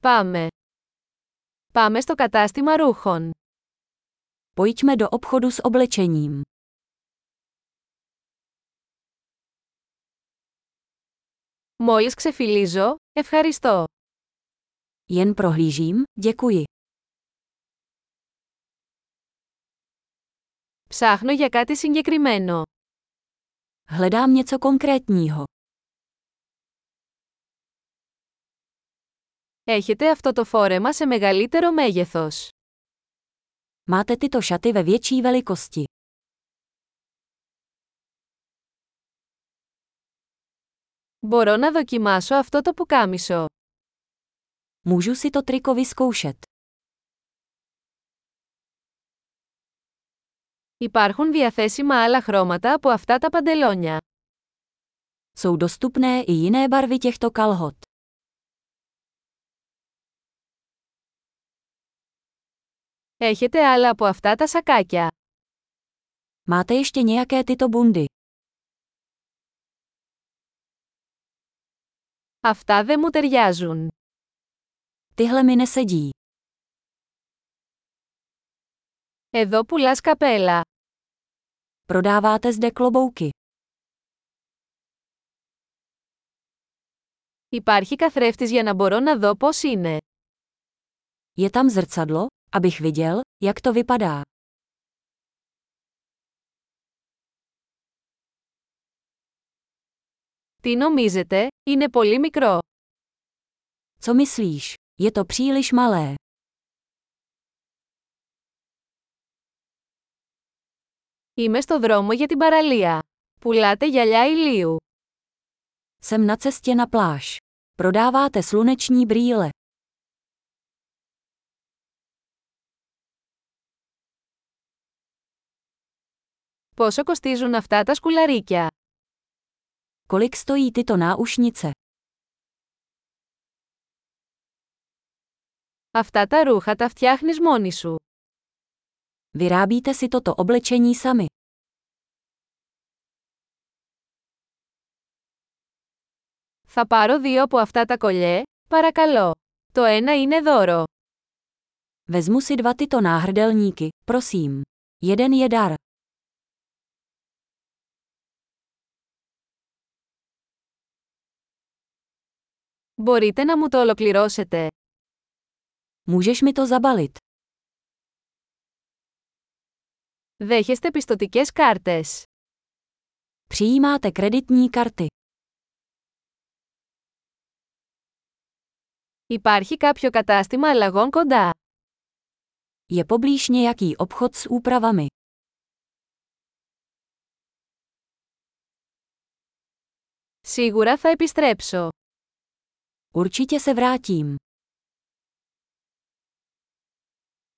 Πάμε. Πάμε στο κατάστημα ρούχων. Pojďme do obchodu s oblečením. Μόλις ξεφυλίζω, ευχαριστώ. Jen prohlížím, děkuji. Ψάχνω για κάτι συγκεκριμένο. Hledám něco konkrétního. Έχετε αυτό το φόρεμα σε μεγαλύτερο μέγεθος. Máte tyto šaty ve větší velikosti. Μπορώ να δοκιμάσω αυτό το πουκάμισο. Můžu si to triko vyzkoušet. Υπάρχουν διαθέσιμα άλλα χρώματα από αυτά τα παντελόνια. Jsou dostupné i jiné barvy těchto kalhot. Έχετε άλλα από αυτά τα σακάκια; Máte ještě nějaké tyto bundy? Αυτά δεν μου ταιριάζουν. Tyhle mi nesedí. Εδώ πουλάς καπέλα. Prodáváte zde klobouky. Υπάρχει καθρέφτης για να μπορώ να δω πώς είναι. Je tam zrcadlo, abych viděl, jak to vypadá. Τι νομίζετε, είναι πολύ μικρό. Co myslíš? Je to příliš malé. Είμαι στο δρόμο για την παραλία. Πουλάτε γυαλιά ηλίου. Jsem na cestě na pláž. Prodáváte sluneční brýle. Πόσο κοστίζουν αυτά τα σκουλαρίκια. Kolik stojí tyto náušnice? Αυτά τα ρούχα τα φτιάχνεις μόνη σου. Vyrábíte si toto oblečení sami. Θα πάρω δύο από αυτά τα κολλιέ, παρακαλώ. Το ένα είναι δώρο. Vezmu si dva tyto náhrdelníky, prosím. Jeden je dar. Μπορείτε να μου το ολοκληρώσετε. Můžeš mi to zabalit. Δέχεστε πιστοτικές κάρτες. Přijímáte kreditní karty. Υπάρχει κάποιο κατάστημα αλλαγών κοντά. Je poblíž nějaký obchod s úpravami. Σίγουρα θα επιστρέψω. Určitě se vrátím.